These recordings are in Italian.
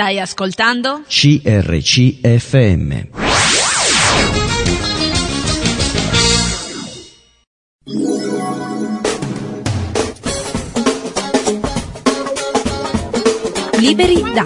Stai ascoltando? CRCFM. Liberi da.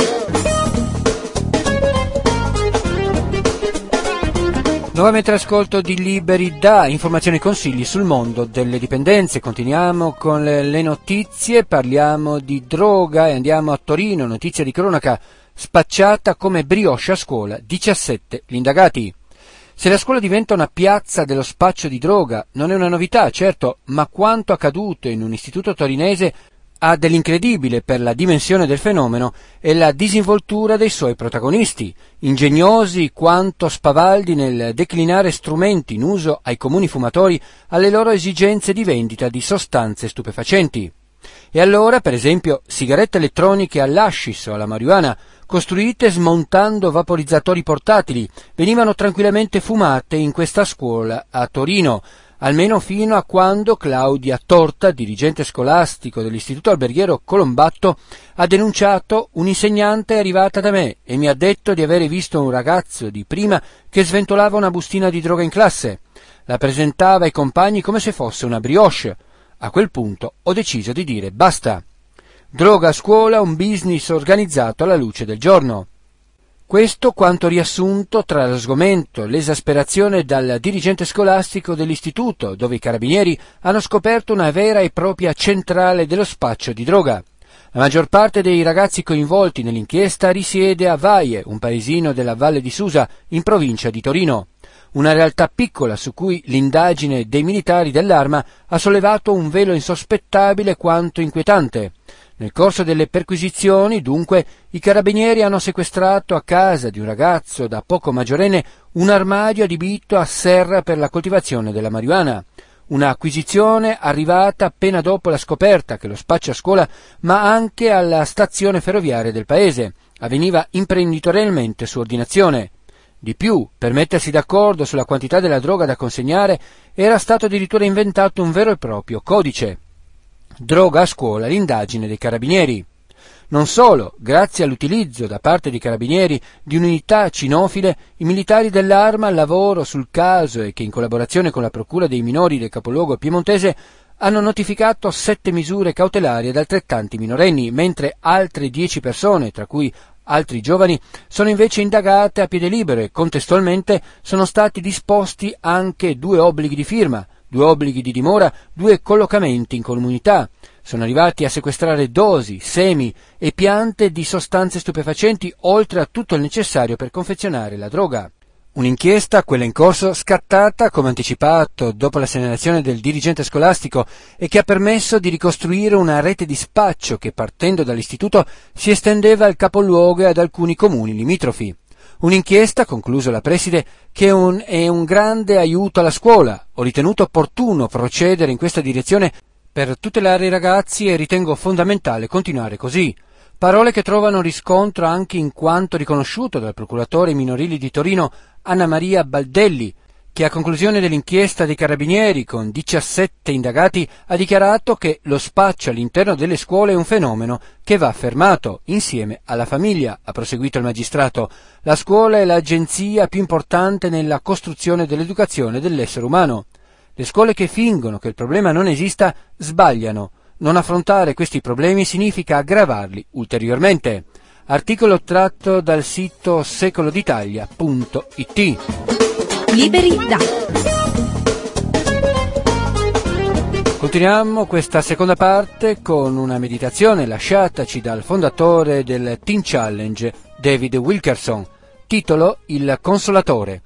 Nuovamente l'ascolto di Liberi da informazioni e consigli sul mondo delle dipendenze. Continuiamo con le, le notizie, parliamo di droga e andiamo a Torino, notizia di cronaca spacciata come brioche a scuola, 17 gli indagati. Se la scuola diventa una piazza dello spaccio di droga, non è una novità, certo, ma quanto accaduto in un istituto torinese ha dell'incredibile per la dimensione del fenomeno e la disinvoltura dei suoi protagonisti, ingegnosi quanto spavaldi nel declinare strumenti in uso ai comuni fumatori alle loro esigenze di vendita di sostanze stupefacenti. E allora, per esempio, sigarette elettroniche all'ascis o alla marijuana, costruite smontando vaporizzatori portatili, venivano tranquillamente fumate in questa scuola a Torino, almeno fino a quando Claudia Torta, dirigente scolastico dell'Istituto Alberghiero Colombatto, ha denunciato un'insegnante arrivata da me e mi ha detto di avere visto un ragazzo di prima che sventolava una bustina di droga in classe. La presentava ai compagni come se fosse una brioche. A quel punto ho deciso di dire basta. Droga a scuola, un business organizzato alla luce del giorno. Questo quanto riassunto tra lo sgomento, l'esasperazione dal dirigente scolastico dell'istituto, dove i carabinieri hanno scoperto una vera e propria centrale dello spaccio di droga. La maggior parte dei ragazzi coinvolti nell'inchiesta risiede a Vaie, un paesino della Valle di Susa, in provincia di Torino. Una realtà piccola su cui l'indagine dei militari dell'arma ha sollevato un velo insospettabile quanto inquietante. Nel corso delle perquisizioni, dunque, i carabinieri hanno sequestrato a casa di un ragazzo da poco maggiorenne un armadio adibito a serra per la coltivazione della marijuana. Una acquisizione arrivata appena dopo la scoperta che lo spaccio a scuola, ma anche alla stazione ferroviaria del paese, avveniva imprenditorialmente su ordinazione. Di più, per mettersi d'accordo sulla quantità della droga da consegnare, era stato addirittura inventato un vero e proprio codice. Droga a scuola, l'indagine dei carabinieri. Non solo, grazie all'utilizzo da parte dei carabinieri di un'unità cinofile, i militari dell'arma al lavoro sul caso e che in collaborazione con la Procura dei minori del capoluogo piemontese hanno notificato sette misure cautelari ad altrettanti minorenni, mentre altre dieci persone, tra cui altri giovani, sono invece indagate a piede libero e contestualmente sono stati disposti anche due obblighi di firma, due obblighi di dimora, due collocamenti in comunità. Sono arrivati a sequestrare dosi, semi e piante di sostanze stupefacenti, oltre a tutto il necessario per confezionare la droga. Un'inchiesta, quella in corso, scattata, come anticipato, dopo la segnalazione del dirigente scolastico e che ha permesso di ricostruire una rete di spaccio che, partendo dall'istituto, si estendeva al capoluogo e ad alcuni comuni limitrofi. Un'inchiesta, concluso la preside, che un, è un grande aiuto alla scuola. Ho ritenuto opportuno procedere in questa direzione per tutelare i ragazzi e ritengo fondamentale continuare così. Parole che trovano riscontro anche in quanto riconosciuto dal procuratore minorili di Torino Anna Maria Baldelli, che a conclusione dell'inchiesta dei carabinieri con 17 indagati ha dichiarato che lo spaccio all'interno delle scuole è un fenomeno che va fermato insieme alla famiglia, ha proseguito il magistrato. La scuola è l'agenzia più importante nella costruzione dell'educazione dell'essere umano. Le scuole che fingono che il problema non esista sbagliano. Non affrontare questi problemi significa aggravarli ulteriormente. Articolo tratto dal sito secoloditalia.it. Liberi da. Continuiamo questa seconda parte con una meditazione lasciataci dal fondatore del Teen Challenge, David Wilkerson, titolo Il Consolatore.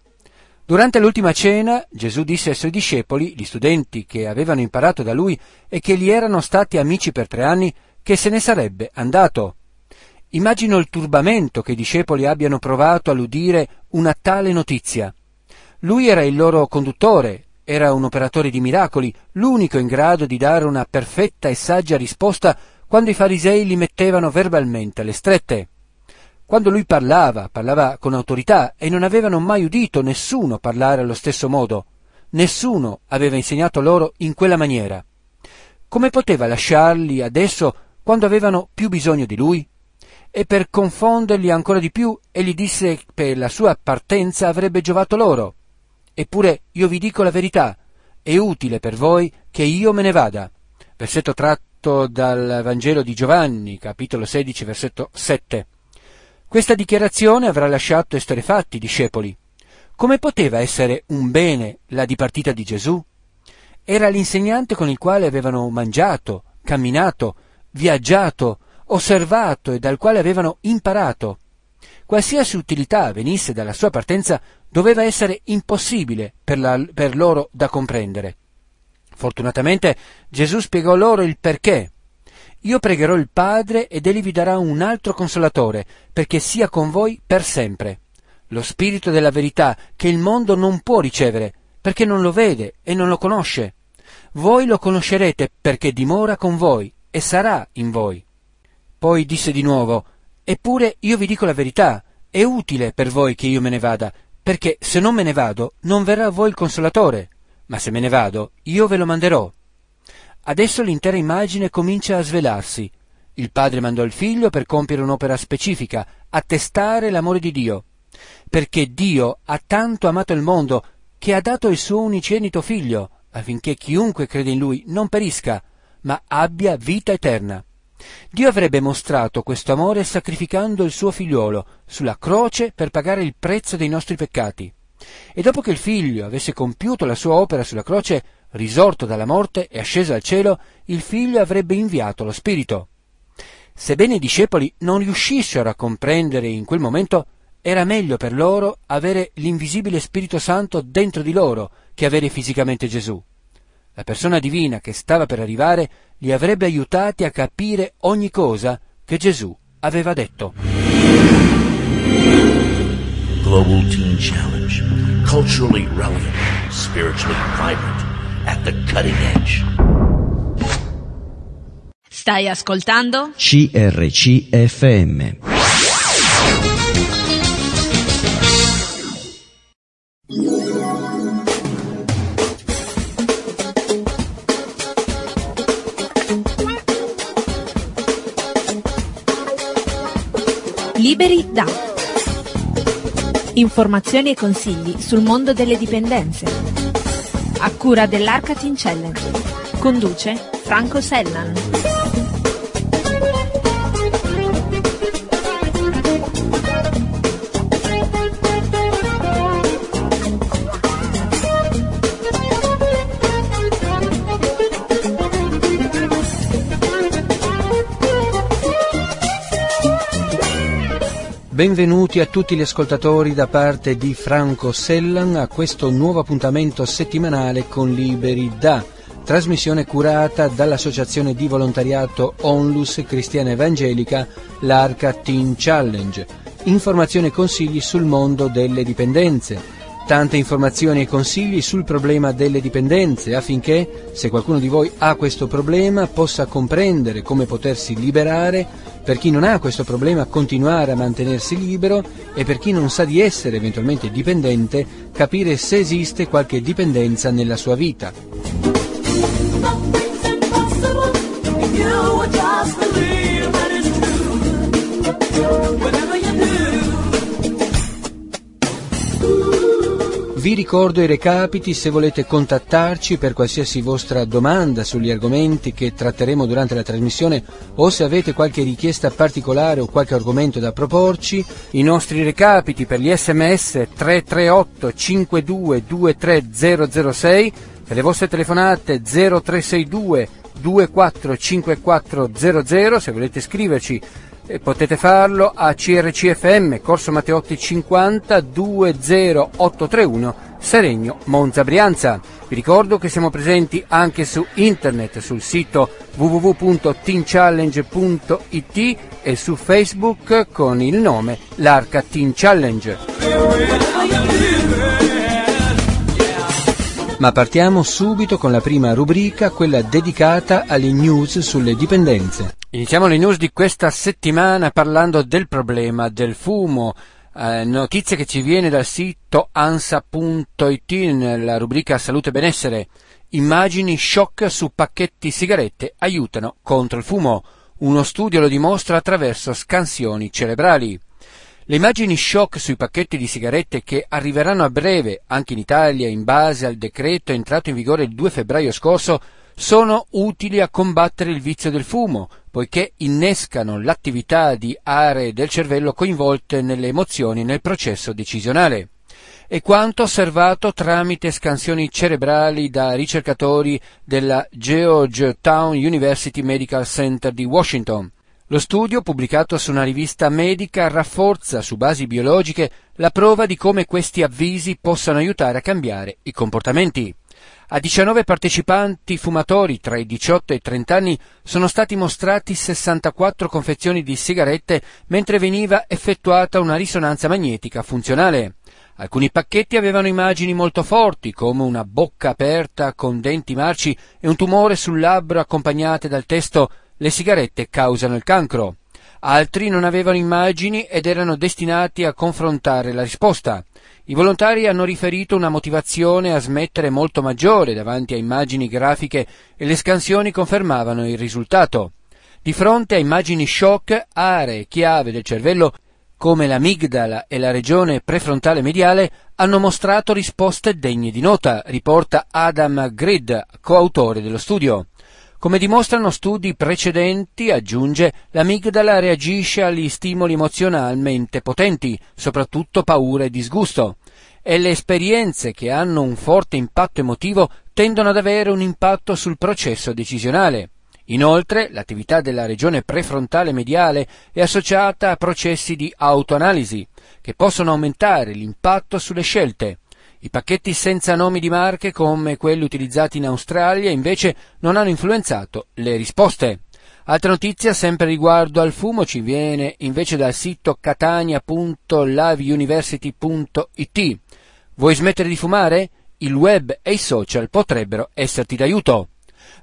Durante l'ultima cena Gesù disse ai suoi discepoli, gli studenti che avevano imparato da lui e che gli erano stati amici per tre anni, che se ne sarebbe andato. Immagino il turbamento che i discepoli abbiano provato all'udire una tale notizia. Lui era il loro conduttore, era un operatore di miracoli, l'unico in grado di dare una perfetta e saggia risposta quando i farisei li mettevano verbalmente alle strette. Quando lui parlava, parlava con autorità e non avevano mai udito nessuno parlare allo stesso modo. Nessuno aveva insegnato loro in quella maniera. Come poteva lasciarli adesso quando avevano più bisogno di lui? e per confonderli ancora di più egli disse che per la sua partenza avrebbe giovato loro. Eppure io vi dico la verità, è utile per voi che io me ne vada. Versetto tratto dal Vangelo di Giovanni, capitolo 16, versetto 7. Questa dichiarazione avrà lasciato esterefatti i discepoli. Come poteva essere un bene la dipartita di Gesù? Era l'insegnante con il quale avevano mangiato, camminato, viaggiato, osservato e dal quale avevano imparato. Qualsiasi utilità venisse dalla sua partenza doveva essere impossibile per, la, per loro da comprendere. Fortunatamente Gesù spiegò loro il perché. Io pregherò il Padre ed egli vi darà un altro consolatore, perché sia con voi per sempre. Lo Spirito della verità che il mondo non può ricevere, perché non lo vede e non lo conosce. Voi lo conoscerete perché dimora con voi e sarà in voi. Poi disse di nuovo, Eppure io vi dico la verità, è utile per voi che io me ne vada, perché se non me ne vado non verrà a voi il consolatore, ma se me ne vado io ve lo manderò. Adesso l'intera immagine comincia a svelarsi. Il padre mandò il figlio per compiere un'opera specifica, attestare l'amore di Dio. Perché Dio ha tanto amato il mondo che ha dato il suo unicenito figlio, affinché chiunque crede in lui non perisca, ma abbia vita eterna. Dio avrebbe mostrato questo amore sacrificando il suo figliuolo sulla croce per pagare il prezzo dei nostri peccati. E dopo che il figlio avesse compiuto la sua opera sulla croce, risorto dalla morte e asceso al cielo, il figlio avrebbe inviato lo Spirito. Sebbene i discepoli non riuscissero a comprendere in quel momento, era meglio per loro avere l'invisibile Spirito Santo dentro di loro che avere fisicamente Gesù. La persona divina che stava per arrivare li avrebbe aiutati a capire ogni cosa che Gesù aveva detto. Global Teen Challenge. Culturally relevant, spiritually vibrant, at the cutting edge. Stai ascoltando? CRCFM. Liberi da. Informazioni e consigli sul mondo delle dipendenze. A cura dell'Arcatin Challenge. Conduce Franco Sellan. Benvenuti a tutti gli ascoltatori da parte di Franco Sellan a questo nuovo appuntamento settimanale con Liberi da, trasmissione curata dall'associazione di volontariato Onlus Cristiana Evangelica, l'Arca Teen Challenge. Informazioni e consigli sul mondo delle dipendenze. Tante informazioni e consigli sul problema delle dipendenze affinché, se qualcuno di voi ha questo problema, possa comprendere come potersi liberare per chi non ha questo problema continuare a mantenersi libero e per chi non sa di essere eventualmente dipendente capire se esiste qualche dipendenza nella sua vita. Vi ricordo i recapiti se volete contattarci per qualsiasi vostra domanda sugli argomenti che tratteremo durante la trasmissione o se avete qualche richiesta particolare o qualche argomento da proporci. I nostri recapiti per gli sms 338 52 23006 per le vostre telefonate 0362 245400 se volete scriverci eh, potete farlo a CRCFM, Corso Matteotti 50 20831, Seregno, Monza Brianza. Vi ricordo che siamo presenti anche su internet, sul sito www.teenchallenge.it e su Facebook con il nome L'Arca Teen Challenge. Ma partiamo subito con la prima rubrica, quella dedicata alle news sulle dipendenze. Iniziamo le news di questa settimana parlando del problema del fumo. Eh, notizia che ci viene dal sito ansa.it nella rubrica Salute e Benessere. Immagini shock su pacchetti sigarette aiutano contro il fumo. Uno studio lo dimostra attraverso scansioni cerebrali. Le immagini shock sui pacchetti di sigarette che arriveranno a breve anche in Italia in base al decreto entrato in vigore il 2 febbraio scorso sono utili a combattere il vizio del fumo, poiché innescano l'attività di aree del cervello coinvolte nelle emozioni e nel processo decisionale. È quanto osservato tramite scansioni cerebrali da ricercatori della Georgetown University Medical Center di Washington. Lo studio, pubblicato su una rivista medica, rafforza su basi biologiche la prova di come questi avvisi possano aiutare a cambiare i comportamenti. A 19 partecipanti fumatori tra i 18 e i 30 anni sono stati mostrati 64 confezioni di sigarette mentre veniva effettuata una risonanza magnetica funzionale. Alcuni pacchetti avevano immagini molto forti, come una bocca aperta con denti marci e un tumore sul labbro accompagnate dal testo le sigarette causano il cancro. Altri non avevano immagini ed erano destinati a confrontare la risposta. I volontari hanno riferito una motivazione a smettere molto maggiore davanti a immagini grafiche e le scansioni confermavano il risultato. Di fronte a immagini shock, aree chiave del cervello come l'amigdala e la regione prefrontale mediale hanno mostrato risposte degne di nota, riporta Adam Grid, coautore dello studio. Come dimostrano studi precedenti, aggiunge, l'amigdala reagisce agli stimoli emozionalmente potenti, soprattutto paura e disgusto, e le esperienze che hanno un forte impatto emotivo tendono ad avere un impatto sul processo decisionale. Inoltre, l'attività della regione prefrontale mediale è associata a processi di autoanalisi, che possono aumentare l'impatto sulle scelte. I pacchetti senza nomi di marche, come quelli utilizzati in Australia, invece non hanno influenzato le risposte. Altra notizia sempre riguardo al fumo ci viene invece dal sito catania.liveuniversity.it. Vuoi smettere di fumare? Il web e i social potrebbero esserti d'aiuto.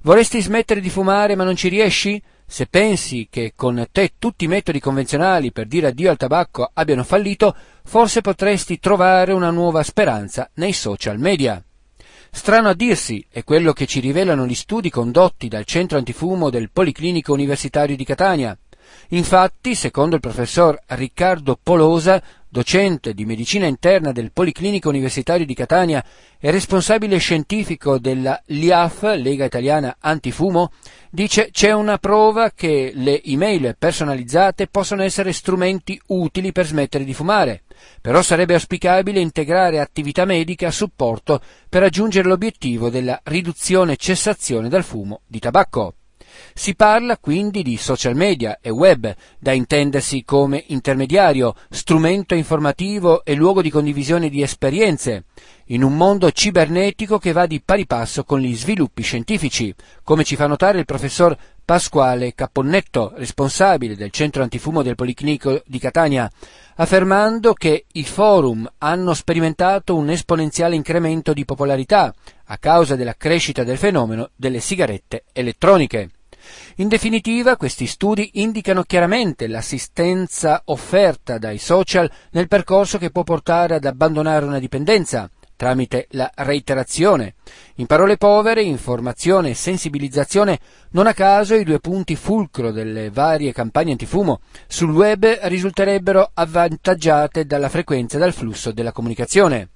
Vorresti smettere di fumare ma non ci riesci? Se pensi che con te tutti i metodi convenzionali per dire addio al tabacco abbiano fallito, forse potresti trovare una nuova speranza nei social media. Strano a dirsi, è quello che ci rivelano gli studi condotti dal centro antifumo del Policlinico Universitario di Catania. Infatti, secondo il professor Riccardo Polosa, docente di medicina interna del Policlinico Universitario di Catania e responsabile scientifico della LIAF, Lega Italiana Antifumo, dice c'è una prova che le email personalizzate possono essere strumenti utili per smettere di fumare, però sarebbe auspicabile integrare attività medica a supporto per raggiungere l'obiettivo della riduzione e cessazione dal fumo di tabacco. Si parla quindi di social media e web, da intendersi come intermediario, strumento informativo e luogo di condivisione di esperienze, in un mondo cibernetico che va di pari passo con gli sviluppi scientifici, come ci fa notare il professor Pasquale Caponnetto, responsabile del centro antifumo del Policlinico di Catania, affermando che i forum hanno sperimentato un esponenziale incremento di popolarità a causa della crescita del fenomeno delle sigarette elettroniche. In definitiva, questi studi indicano chiaramente l'assistenza offerta dai social nel percorso che può portare ad abbandonare una dipendenza tramite la reiterazione. In parole povere, informazione e sensibilizzazione, non a caso i due punti fulcro delle varie campagne antifumo sul web risulterebbero avvantaggiate dalla frequenza e dal flusso della comunicazione.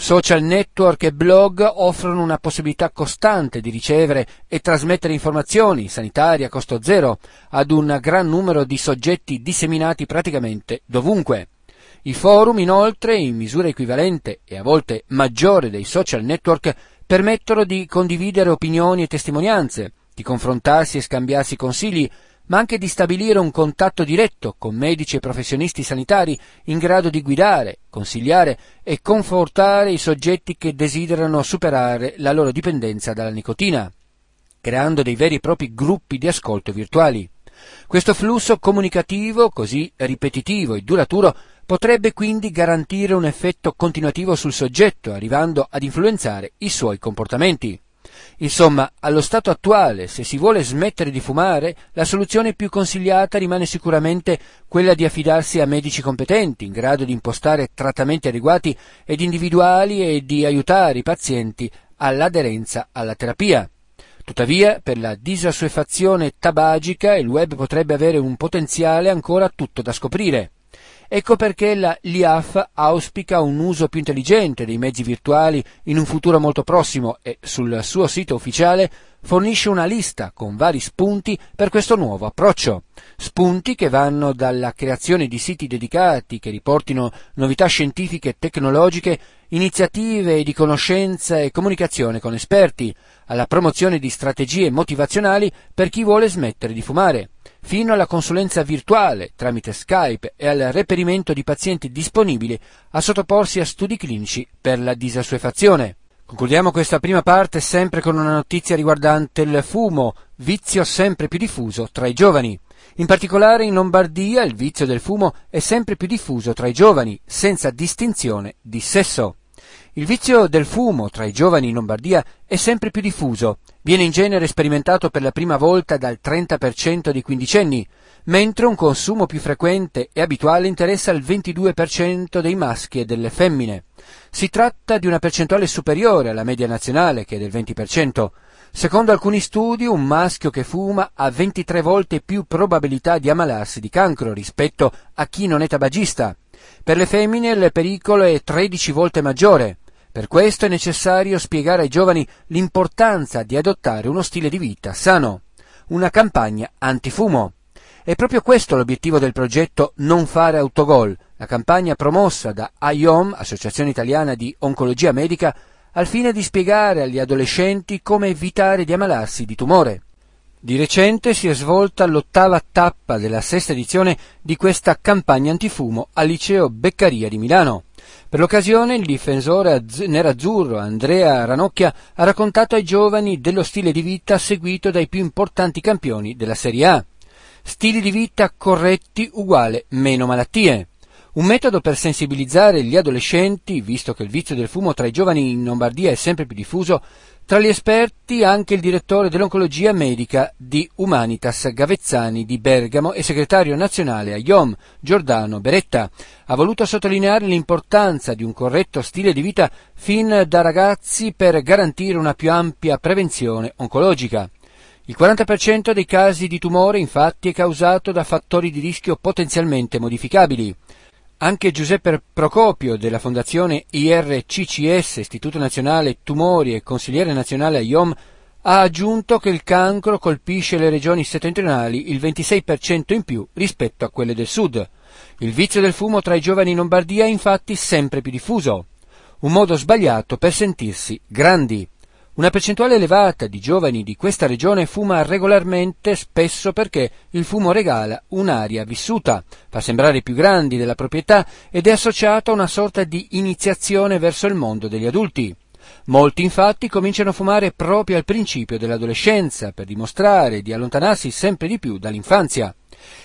Social network e blog offrono una possibilità costante di ricevere e trasmettere informazioni sanitarie a costo zero ad un gran numero di soggetti disseminati praticamente dovunque. I forum inoltre, in misura equivalente e a volte maggiore dei social network, permettono di condividere opinioni e testimonianze, di confrontarsi e scambiarsi consigli, ma anche di stabilire un contatto diretto con medici e professionisti sanitari in grado di guidare, consigliare e confortare i soggetti che desiderano superare la loro dipendenza dalla nicotina, creando dei veri e propri gruppi di ascolto virtuali. Questo flusso comunicativo, così ripetitivo e duraturo, potrebbe quindi garantire un effetto continuativo sul soggetto, arrivando ad influenzare i suoi comportamenti. Insomma, allo stato attuale, se si vuole smettere di fumare, la soluzione più consigliata rimane sicuramente quella di affidarsi a medici competenti, in grado di impostare trattamenti adeguati ed individuali e di aiutare i pazienti all'aderenza alla terapia. Tuttavia, per la disassuefazione tabagica il web potrebbe avere un potenziale ancora tutto da scoprire. Ecco perché la LIAF auspica un uso più intelligente dei mezzi virtuali in un futuro molto prossimo e sul suo sito ufficiale fornisce una lista con vari spunti per questo nuovo approccio. Spunti che vanno dalla creazione di siti dedicati che riportino novità scientifiche e tecnologiche, iniziative di conoscenza e comunicazione con esperti, alla promozione di strategie motivazionali per chi vuole smettere di fumare fino alla consulenza virtuale tramite Skype e al reperimento di pazienti disponibili a sottoporsi a studi clinici per la disassuefazione. Concludiamo questa prima parte sempre con una notizia riguardante il fumo, vizio sempre più diffuso tra i giovani. In particolare in Lombardia il vizio del fumo è sempre più diffuso tra i giovani, senza distinzione di sesso. Il vizio del fumo tra i giovani in Lombardia è sempre più diffuso. Viene in genere sperimentato per la prima volta dal 30% dei quindicenni, mentre un consumo più frequente e abituale interessa il 22% dei maschi e delle femmine. Si tratta di una percentuale superiore alla media nazionale, che è del 20%. Secondo alcuni studi, un maschio che fuma ha 23 volte più probabilità di ammalarsi di cancro rispetto a chi non è tabagista. Per le femmine il pericolo è 13 volte maggiore. Per questo è necessario spiegare ai giovani l'importanza di adottare uno stile di vita sano, una campagna antifumo. È proprio questo l'obiettivo del progetto Non fare autogol, la campagna promossa da AIOM, Associazione Italiana di Oncologia Medica, al fine di spiegare agli adolescenti come evitare di ammalarsi di tumore. Di recente si è svolta l'ottava tappa della sesta edizione di questa campagna antifumo al liceo Beccaria di Milano. Per l'occasione il difensore nerazzurro Andrea Ranocchia ha raccontato ai giovani dello stile di vita seguito dai più importanti campioni della Serie A. Stili di vita corretti uguale meno malattie. Un metodo per sensibilizzare gli adolescenti, visto che il vizio del fumo tra i giovani in Lombardia è sempre più diffuso, tra gli esperti anche il direttore dell'oncologia medica di Humanitas Gavezzani di Bergamo e segretario nazionale a IOM Giordano Beretta. Ha voluto sottolineare l'importanza di un corretto stile di vita fin da ragazzi per garantire una più ampia prevenzione oncologica. Il 40% dei casi di tumore infatti è causato da fattori di rischio potenzialmente modificabili. Anche Giuseppe Procopio della Fondazione IRCCS, Istituto Nazionale Tumori e consigliere nazionale a IOM, ha aggiunto che il cancro colpisce le regioni settentrionali il 26% in più rispetto a quelle del sud. Il vizio del fumo tra i giovani in Lombardia è infatti sempre più diffuso. Un modo sbagliato per sentirsi grandi. Una percentuale elevata di giovani di questa regione fuma regolarmente, spesso perché il fumo regala un'aria vissuta, fa sembrare più grandi della proprietà ed è associato a una sorta di iniziazione verso il mondo degli adulti. Molti infatti cominciano a fumare proprio al principio dell'adolescenza per dimostrare di allontanarsi sempre di più dall'infanzia.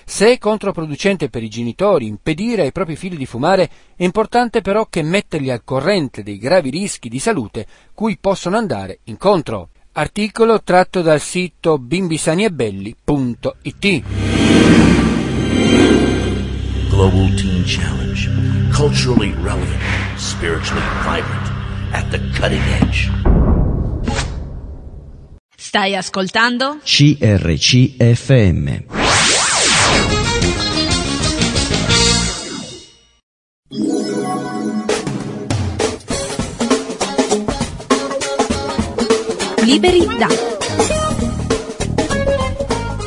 Se è controproducente per i genitori impedire ai propri figli di fumare, è importante però che metterli al corrente dei gravi rischi di salute cui possono andare incontro. Articolo tratto dal sito bimbisaniebelli.it Global Teen Challenge. Culturally relevant, spiritually vibrant, at the cutting edge. Stai ascoltando? CRCFM. Liberi da.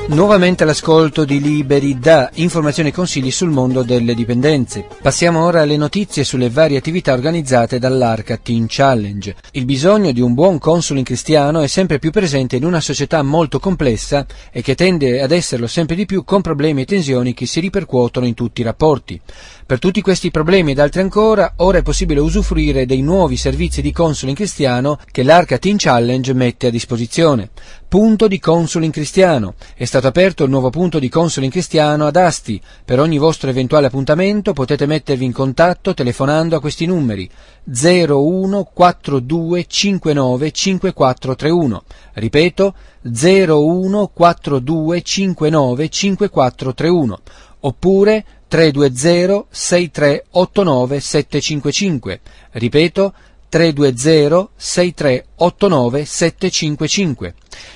Nuovamente all'ascolto di Liberi da informazioni e consigli sul mondo delle dipendenze. Passiamo ora alle notizie sulle varie attività organizzate dall'Arca Teen Challenge. Il bisogno di un buon consul in cristiano è sempre più presente in una società molto complessa e che tende ad esserlo sempre di più con problemi e tensioni che si ripercuotono in tutti i rapporti. Per tutti questi problemi ed altri ancora, ora è possibile usufruire dei nuovi servizi di consul in cristiano che l'Arca Teen Challenge mette a disposizione. Punto di consul in cristiano. È stato aperto il nuovo punto di consul in cristiano ad Asti. Per ogni vostro eventuale appuntamento potete mettervi in contatto telefonando a questi numeri 0142595431. Ripeto 0142595431 oppure 320 6389 755. Ripeto 320 6389 89755.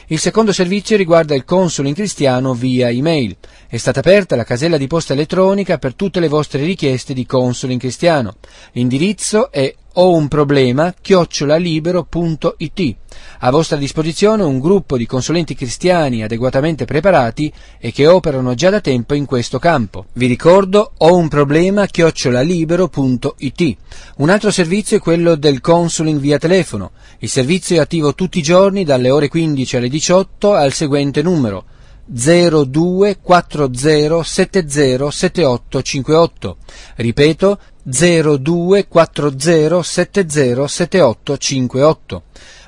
Il secondo servizio riguarda il consul cristiano via email. È stata aperta la casella di posta elettronica per tutte le vostre richieste di consul cristiano. L'indirizzo è ho un problema chiocciolalibero.it. A vostra disposizione un gruppo di consulenti cristiani adeguatamente preparati e che operano già da tempo in questo campo. Vi ricordo ho un problema chiocciolalibero.it. Un altro servizio è quello del consuling via telefono. Il servizio è attivo tutti i giorni dalle ore 15 alle 18 al seguente numero 0240707858. Ripeto 0240707858.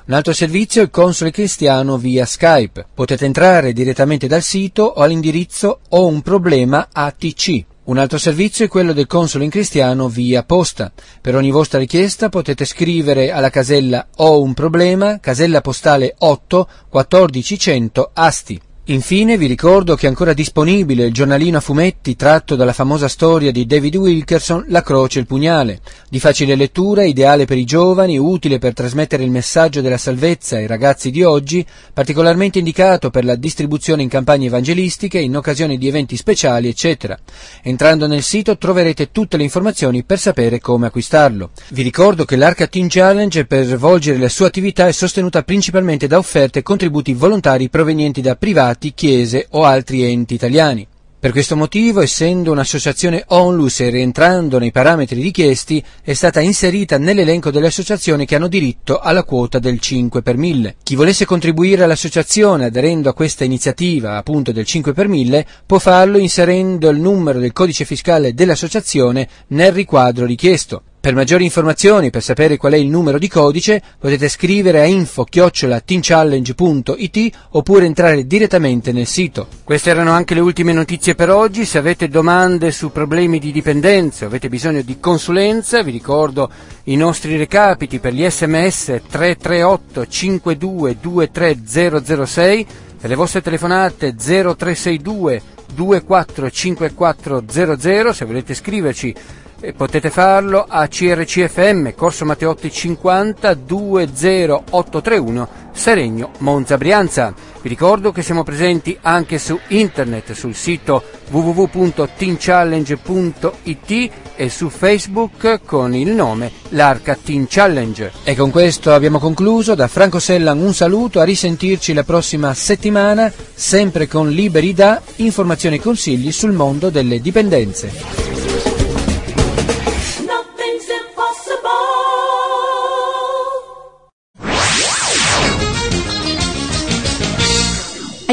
Un altro servizio è il console cristiano via Skype. Potete entrare direttamente dal sito o all'indirizzo ho un problema ATC. Un altro servizio è quello del console in cristiano via posta. Per ogni vostra richiesta potete scrivere alla casella Ho un problema, casella postale 8 1400 Asti. Infine vi ricordo che è ancora disponibile il giornalino a fumetti tratto dalla famosa storia di David Wilkerson La croce e il pugnale, di facile lettura, ideale per i giovani, utile per trasmettere il messaggio della salvezza ai ragazzi di oggi, particolarmente indicato per la distribuzione in campagne evangelistiche, in occasione di eventi speciali, eccetera. Entrando nel sito troverete tutte le informazioni per sapere come acquistarlo. Vi ricordo che l'Arca Team Challenge per svolgere la sua attività è sostenuta principalmente da offerte e contributi volontari provenienti da privati chiese o altri enti italiani. Per questo motivo, essendo un'associazione onlus e rientrando nei parametri richiesti, è stata inserita nell'elenco delle associazioni che hanno diritto alla quota del 5 per 1000. Chi volesse contribuire all'associazione aderendo a questa iniziativa appunto del 5 per 1000 può farlo inserendo il numero del codice fiscale dell'associazione nel riquadro richiesto. Per maggiori informazioni, per sapere qual è il numero di codice, potete scrivere a info-teamchallenge.it oppure entrare direttamente nel sito. Queste erano anche le ultime notizie per oggi. Se avete domande su problemi di dipendenza avete bisogno di consulenza, vi ricordo i nostri recapiti per gli sms 338 52 23006 per le vostre telefonate 0362 245400 se volete scriverci e potete farlo a CRCFM, Corso Matteotti 50 20831, Seregno, Monza, Brianza. Vi ricordo che siamo presenti anche su internet, sul sito www.teamchallenge.it e su Facebook con il nome L'Arca Team Challenge. E con questo abbiamo concluso. Da Franco Sellan un saluto, a risentirci la prossima settimana, sempre con Liberi da informazioni e consigli sul mondo delle dipendenze.